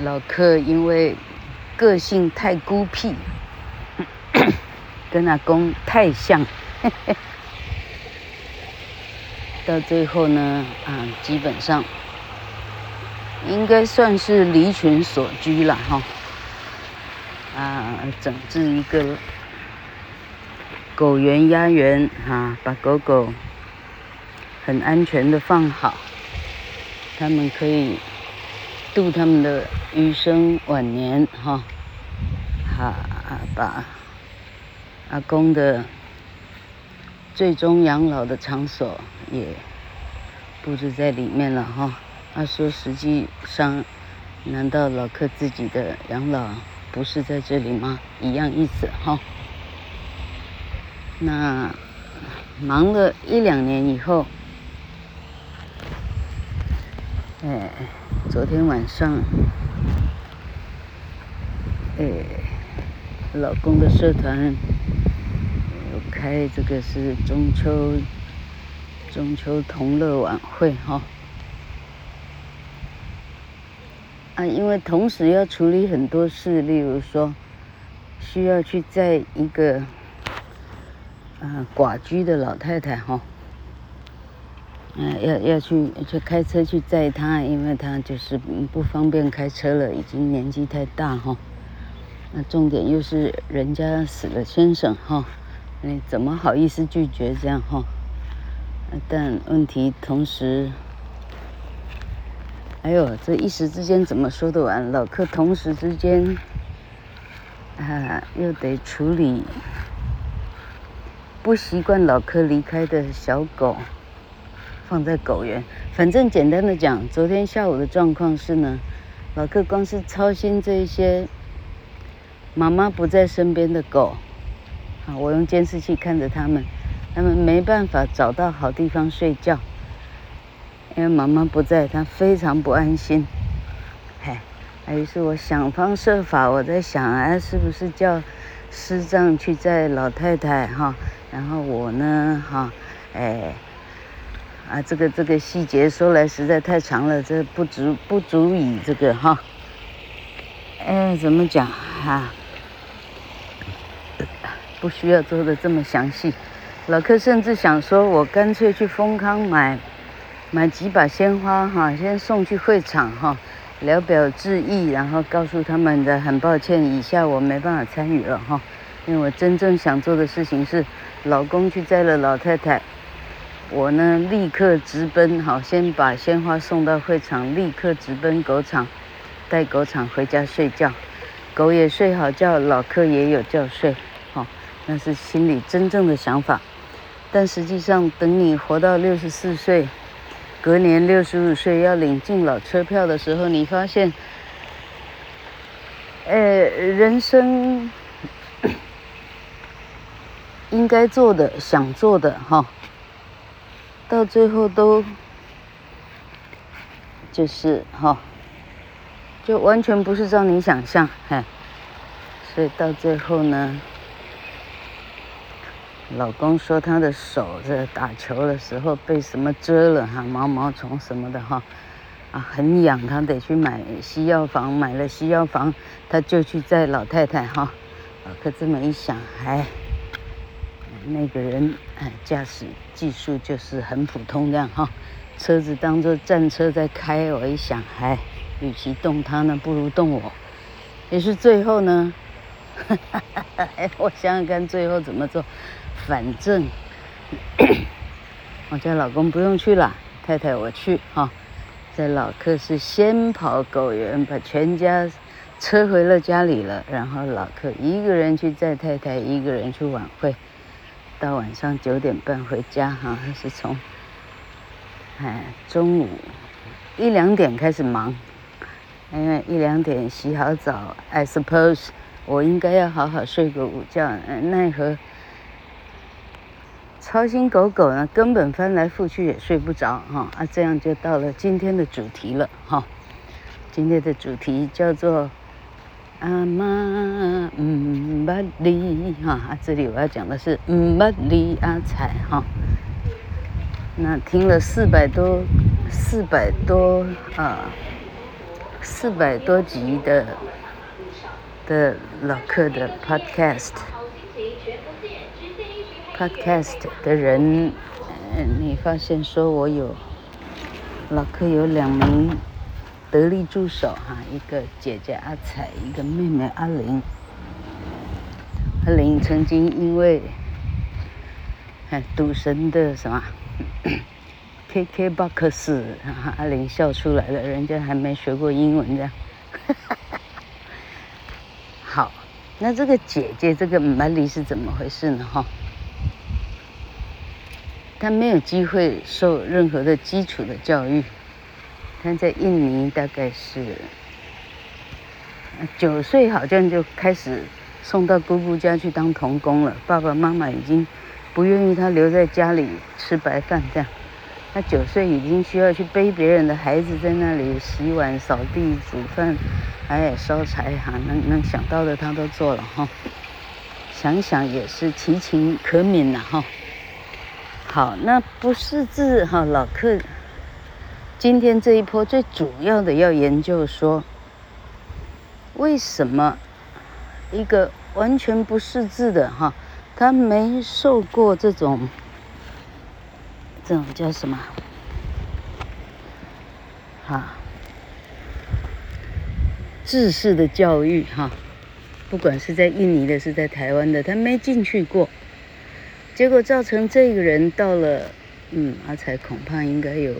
老克因为个性太孤僻，跟阿公太像，到最后呢，啊，基本上应该算是离群索居了哈。啊，整治一个狗园、鸭园哈，把狗狗很安全的放好，他们可以。度他们的余生晚年，哈，哈，把阿公的最终养老的场所也布置在里面了，哈。他说，实际上，难道老客自己的养老不是在这里吗？一样意思，哈。那忙了一两年以后，哎。昨天晚上，哎，老公的社团开这个是中秋中秋同乐晚会哈。啊，因为同时要处理很多事，例如说需要去载一个啊寡居的老太太哈。嗯，要要去去开车去载他，因为他就是不方便开车了，已经年纪太大哈。那重点又是人家死了先生哈，你怎么好意思拒绝这样哈？但问题同时，哎呦，这一时之间怎么说得完？老客同时之间啊，又得处理不习惯老客离开的小狗。放在狗园，反正简单的讲，昨天下午的状况是呢，老客光是操心这一些妈妈不在身边的狗，啊，我用监视器看着他们，他们没办法找到好地方睡觉，因为妈妈不在，他非常不安心，嘿，于是我想方设法，我在想啊，是不是叫师长去载老太太哈，然后我呢哈，哎。啊，这个这个细节说来实在太长了，这不足不足以这个哈。哎，怎么讲哈？不需要做的这么详细。老客甚至想说，我干脆去丰康买买几把鲜花哈，先送去会场哈，聊表致意，然后告诉他们的很抱歉，以下我没办法参与了哈，因为我真正想做的事情是，老公去载了老太太。我呢，立刻直奔，好，先把鲜花送到会场，立刻直奔狗场，带狗场回家睡觉，狗也睡好觉，老客也有觉睡，那是心里真正的想法。但实际上，等你活到六十四岁，隔年六十五岁要领敬老车票的时候，你发现，呃，人生 应该做的、想做的，哈。到最后都就是哈，就完全不是照你想象，嘿，所以到最后呢，老公说他的手在打球的时候被什么蛰了哈，毛毛虫什么的哈，啊很痒，他得去买西药房，买了西药房，他就去载老太太哈，可这么一想，哎。那个人哎，驾驶技术就是很普通这样哈，车子当做战车在开。我一想，哎，与其动他呢，不如动我。也是最后呢，哈哈哈，我想想看，最后怎么做？反正 我家老公不用去了，太太我去哈。在老客是先跑狗园，把全家车回了家里了，然后老客一个人去载太太，一个人去晚会。到晚上九点半回家哈，是从哎中午一两点开始忙，因为一两点洗好澡，I suppose 我应该要好好睡个午觉，奈何操心狗狗呢，根本翻来覆去也睡不着哈啊，这样就到了今天的主题了哈，今天的主题叫做。阿妈唔捌你哈，啊，这里我要讲的是唔捌你阿财哈。那听了四百多四百多啊四百多集的的老客的 podcast Podcast 的人，嗯，你发现说我有老客有两名得力助手哈，一个姐姐阿彩，一个妹妹阿玲。阿玲曾经因为哎赌神的什么？K K 巴克斯，阿玲笑出来了，人家还没学过英文这样。好，那这个姐姐这个玛丽是怎么回事呢？哈，他没有机会受任何的基础的教育，他在印尼大概是九岁，好像就开始送到姑姑家去当童工了。爸爸妈妈已经不愿意他留在家里吃白饭这样。他九岁已经需要去背别人的孩子，在那里洗碗、扫地、煮饭，哎，烧柴哈，能能想到的他都做了哈。想想也是其情可悯呐哈。好，那不识字哈，老客今天这一波最主要的要研究说，为什么一个完全不识字的哈，他没受过这种。这种叫什么？哈，制式的教育哈，不管是在印尼的，是在台湾的，他没进去过，结果造成这个人到了，嗯，阿才恐怕应该有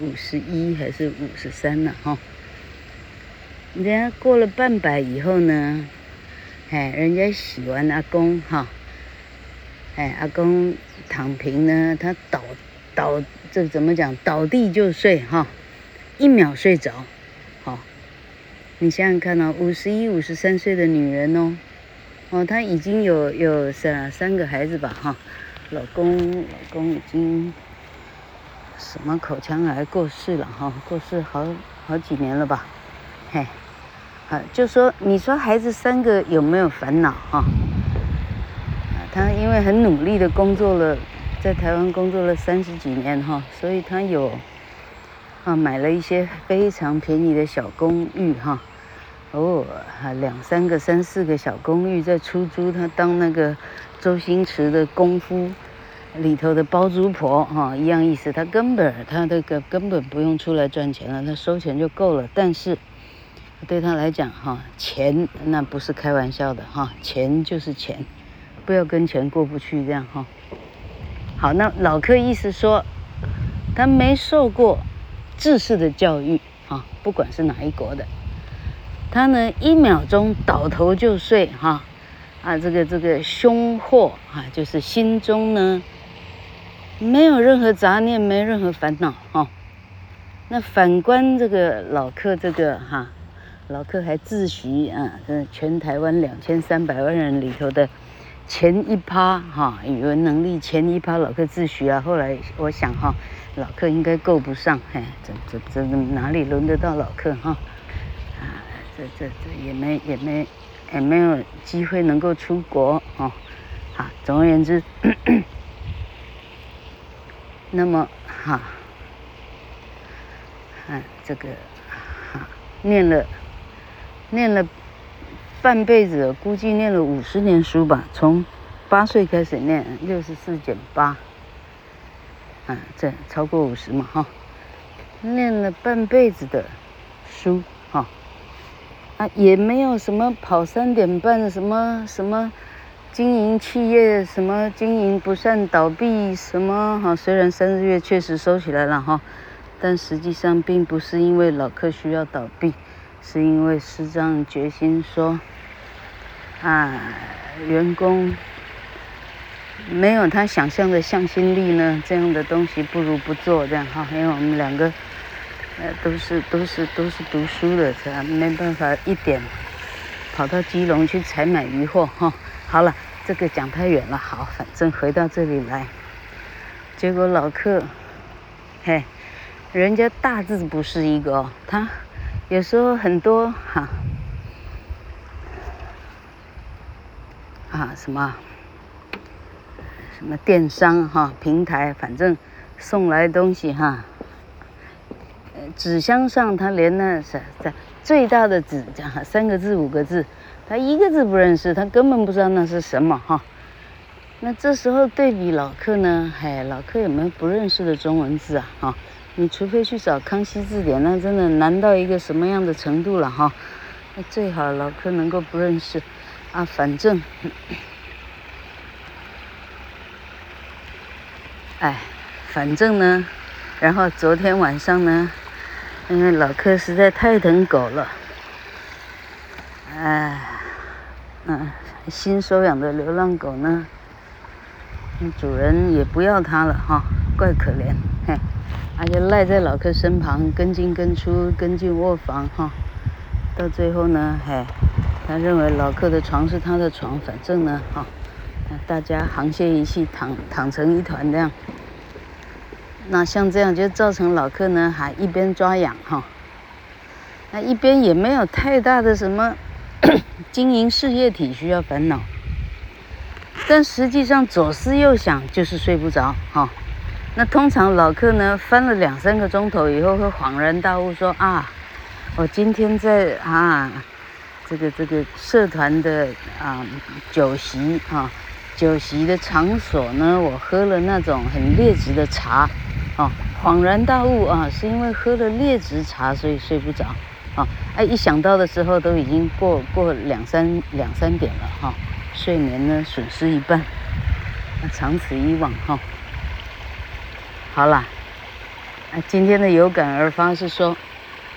五十一还是五十三了哈。人家过了半百以后呢，哎，人家喜欢阿公哈，哎，阿公躺平呢，他倒。倒这怎么讲？倒地就睡哈，一秒睡着，好，你想想看哦，五十一、五十三岁的女人哦，哦，她已经有有三三个孩子吧哈，老公老公已经什么口腔癌过世了哈，过世好好几年了吧，嘿，啊，就说你说孩子三个有没有烦恼哈？他因为很努力的工作了。在台湾工作了三十几年哈，所以他有啊买了一些非常便宜的小公寓哈，哦，还两三个、三四个小公寓在出租，他当那个周星驰的功夫里头的包租婆哈，一样意思。他根本他这个根本不用出来赚钱了，他收钱就够了。但是对他来讲哈，钱那不是开玩笑的哈，钱就是钱，不要跟钱过不去这样哈。好，那老客意思说，他没受过制式的教育啊，不管是哪一国的，他呢一秒钟倒头就睡哈，啊，这个这个凶祸啊，就是心中呢没有任何杂念，没任何烦恼哈。那反观这个老客这个哈，老客还自诩啊，这全台湾两千三百万人里头的。前一趴哈，语文能力前一趴，老客自诩啊。后来我想哈，老客应该够不上，哎，这这这哪里轮得到老客哈？这这这也没也没也没有机会能够出国哦。好，总而言之，那么哈，啊，这个哈念了念了。半辈子估计念了五十年书吧，从八岁开始念，六十四减八，啊，这超过五十嘛哈，念了半辈子的书哈，啊，也没有什么跑三点半，什么什么经营企业，什么经营不善倒闭，什么哈，虽然三个月确实收起来了哈，但实际上并不是因为老客需要倒闭。是因为师长决心说，啊，员工没有他想象的向心力呢，这样的东西不如不做这样哈。因为我们两个，呃，都是都是都是读书的，是吧？没办法一点跑到基隆去采买鱼货哈。好了，这个讲太远了，好，反正回到这里来，结果老客，嘿，人家大字不是一个哦，他。有时候很多哈啊什么什么电商哈平台，反正送来东西哈，纸箱上他连那啥在最大的纸讲三个字五个字，他一个字不认识，他根本不知道那是什么哈。那这时候对比老客呢，哎，老客有没有不认识的中文字啊？哈，你除非去找康熙字典，那真的难到一个什么样的程度了哈？那最好老客能够不认识啊，反正，哎，反正呢，然后昨天晚上呢，因为老客实在太疼狗了，哎，嗯，新收养的流浪狗呢。主人也不要它了哈，怪可怜，嘿，而且赖在老客身旁，跟进跟出，跟进卧房哈，到最后呢，嘿，他认为老客的床是他的床，反正呢，哈，大家沆瀣一气，躺躺成一团这样。那像这样就造成老客呢，还一边抓痒哈，那一边也没有太大的什么 经营事业体需要烦恼。但实际上左思右想就是睡不着哈、那通常老客呢翻了两三个钟头以后会恍然大悟说啊，我今天在啊这个这个社团的啊酒席啊酒席的场所呢，我喝了那种很劣质的茶，啊恍然大悟啊，是因为喝了劣质茶所以睡不着啊。哎，一想到的时候都已经过过两三两三点了哈。睡眠呢损失一半，那长此以往哈，好啦，今天的有感而发是说，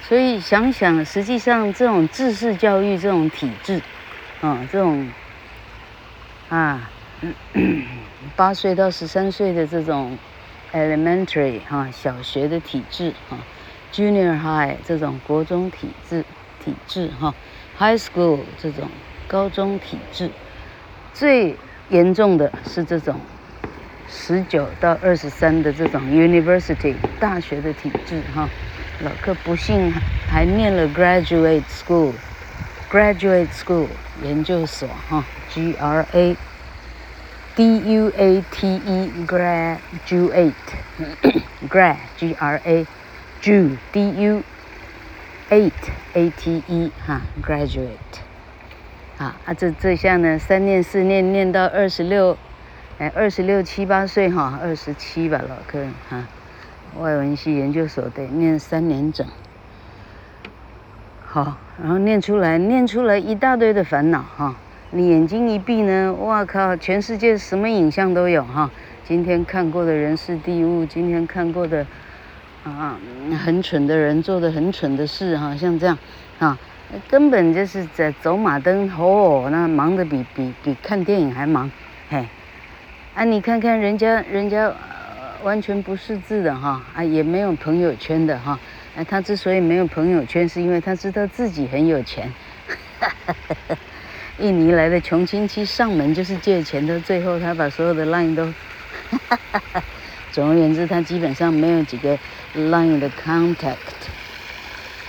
所以想想，实际上这种制式教育这种体制，啊，这种啊，八岁到十三岁的这种 elementary 哈小学的体制哈，junior high 这种国中体制体制哈，high school 这种高中体制。最严重的是这种十九到二十三的这种 university 大学的体制哈，老客不幸还念了 graduate school，graduate school 研究所哈，G R A D U A T E graduate grad G R A Ju D U eight A T E 哈 graduate。啊啊，这这下呢，三念四念念到二十六，哎，二十六七八岁哈，二十七吧，老客哈，外文系研究所得念三年整，好，然后念出来，念出来一大堆的烦恼哈，你眼睛一闭呢，哇靠，全世界什么影像都有哈，今天看过的人事地物，今天看过的啊，很蠢的人做的很蠢的事哈，像这样啊。根本就是在走马灯哦，那忙得比比比看电影还忙，嘿，啊，你看看人家人家、呃、完全不识字的哈，啊，也没有朋友圈的哈，啊，他之所以没有朋友圈，是因为他知道自己很有钱，哈哈哈哈，印尼来的穷亲戚上门就是借钱的，最后他把所有的 line 都，哈哈哈哈，总而言之，他基本上没有几个 line 的 contact。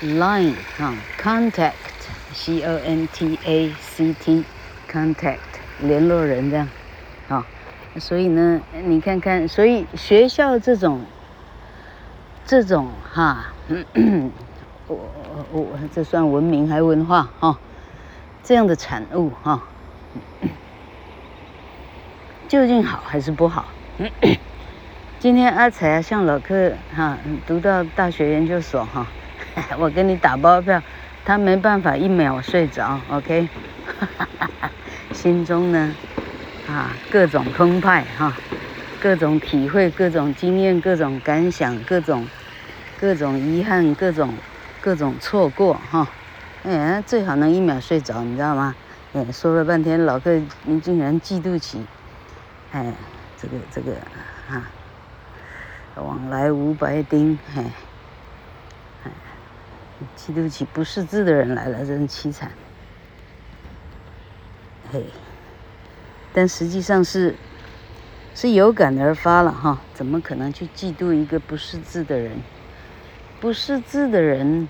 Line 啊，contact，c o n t a c t，contact，联络人这样，啊，所以呢，你看看，所以学校这种，这种哈，我我我这算文明还文化？哈，这样的产物哈，究竟好还是不好？今天阿财啊，向老客哈读到大学研究所哈。我跟你打包票，他没办法一秒睡着，OK？心中呢，啊，各种澎湃哈，各种体会，各种经验，各种感想，各种各种遗憾，各种各种错过哈。哎，最好能一秒睡着，你知道吗？哎，说了半天，老客你竟然嫉妒起，哎，这个这个啊，往来无白丁，嘿。嫉妒起不识字的人来了，真凄惨。嘿，但实际上是是有感而发了哈，怎么可能去嫉妒一个不识字的人？不识字的人，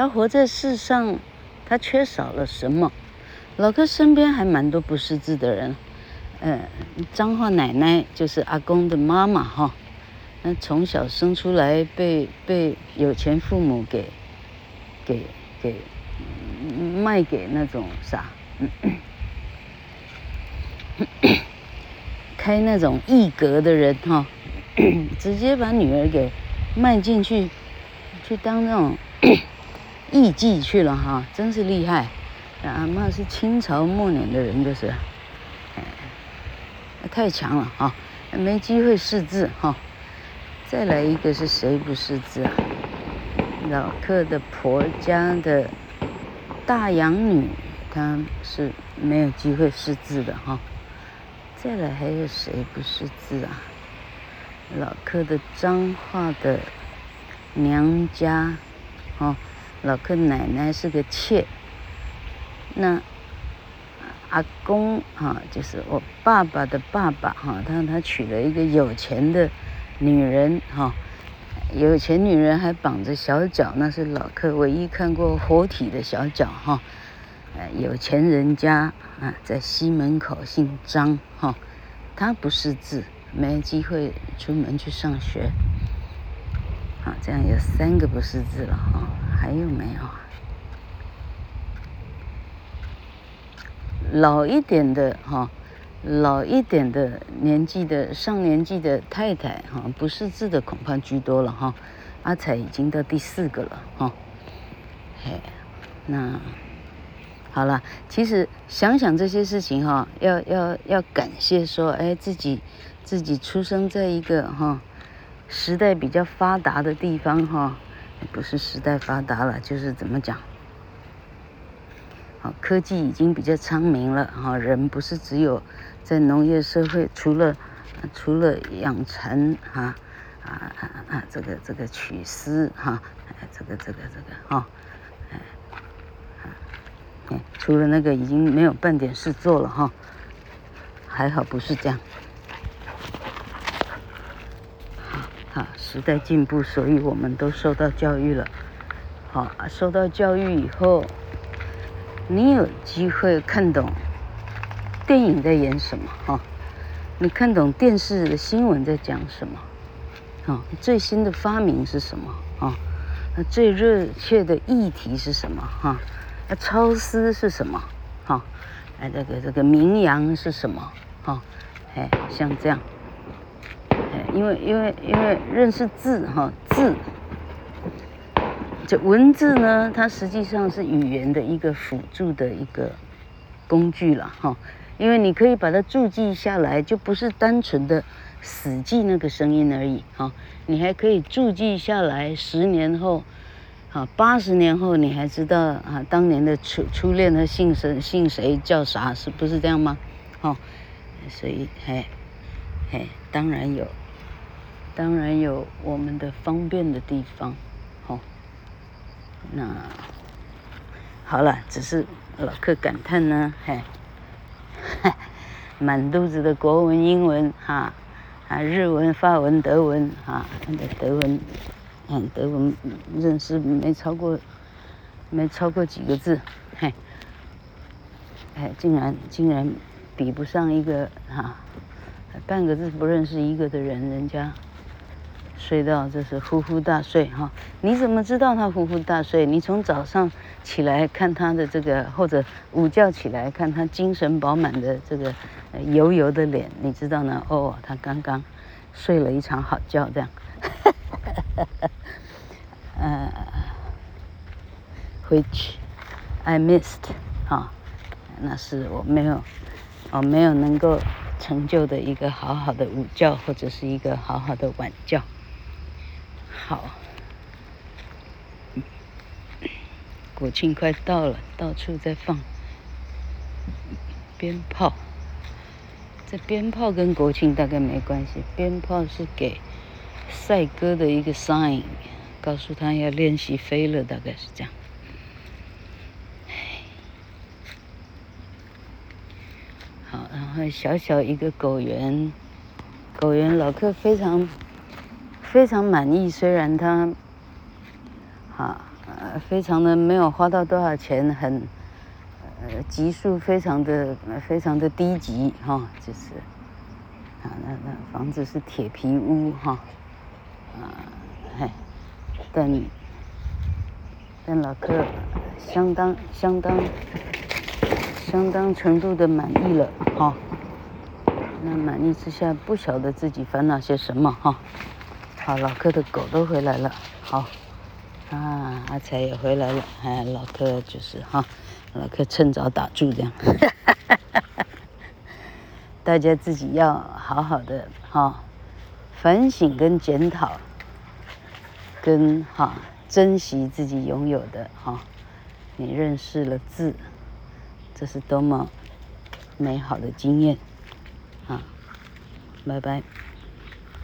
他活在世上，他缺少了什么？老哥身边还蛮多不识字的人，嗯，张浩奶奶就是阿公的妈妈哈，那从小生出来被被有钱父母给给给卖给那种啥，开那种艺阁的人哈，直接把女儿给卖进去，去当那种艺妓去了哈，真是厉害。阿嬷是清朝末年的人，就是，哎，太强了哈，没机会识字哈。再来一个是谁不识字啊？老克的婆家的大养女，她是没有机会识字的哈。再来还有谁不识字啊？老克的彰化的娘家，哦，老克奶奶是个妾。那阿公哈，就是我爸爸的爸爸哈，他他娶了一个有钱的女人哈，有钱女人还绑着小脚，那是老克唯一看过活体的小脚哈。有钱人家啊，在西门口姓张哈，他不识字，没机会出门去上学。好，这样有三个不识字了哈，还有没有啊？老一点的哈，老一点的年纪的上年纪的太太哈，不识字的恐怕居多了哈。阿彩已经到第四个了哈。嘿，那好了，其实想想这些事情哈，要要要感谢说，哎，自己自己出生在一个哈时代比较发达的地方哈，不是时代发达了，就是怎么讲？好，科技已经比较昌明了哈，人不是只有在农业社会，除了除了养蚕哈啊啊啊这个这个取丝哈，这个这个这个哈，哎，除了那个已经没有半点事做了哈，还好不是这样。好，好，时代进步，所以我们都受到教育了。好，受到教育以后。你有机会看懂电影在演什么哈？你看懂电视的新闻在讲什么？啊，最新的发明是什么？啊，那最热切的议题是什么？哈，那超丝是什么？哈，哎，这个这个名扬是什么？哈，哎，像这样，因为因为因为认识字哈字。这文字呢，它实际上是语言的一个辅助的一个工具了哈，因为你可以把它注记下来，就不是单纯的死记那个声音而已哈，你还可以注记下来，十年后，啊，八十年后你还知道啊，当年的初初恋他姓谁姓谁叫啥，是不是这样吗？哈，所以嘿，嘿，当然有，当然有我们的方便的地方。好那好了，只是老客感叹呢，嘿，满肚子的国文、英文，哈，啊，日文、法文、德文，哈，那个德文，嗯，德文认识没超过，没超过几个字，嘿，哎，竟然竟然比不上一个哈，半个字不认识一个的人，人家。睡到就是呼呼大睡哈，你怎么知道他呼呼大睡？你从早上起来看他的这个，或者午觉起来看他精神饱满的这个呃油油的脸，你知道呢？哦，他刚刚睡了一场好觉，这样。呃，which I missed 哈，那是我没有，我没有能够成就的一个好好的午觉，或者是一个好好的晚觉。好，国庆快到了，到处在放鞭炮。这鞭炮跟国庆大概没关系，鞭炮是给赛鸽的一个 sign，告诉他要练习飞了，大概是这样。好，然后小小一个狗园，狗园老客非常。非常满意，虽然他，哈，呃，非常的没有花到多少钱，很，呃，级数非常的非常的低级哈，就是，啊，那那房子是铁皮屋哈，啊，嘿，但但老客相当相当相当程度的满意了哈、那满意之下，不晓得自己烦恼些什么哈、好，老柯的狗都回来了，好。啊，阿财也回来了，哎，老柯就是哈，老柯趁早打住这样，大家自己要好好的哈，反省跟检讨，跟哈珍惜自己拥有的哈，你认识了字，这是多么美好的经验，啊，拜拜。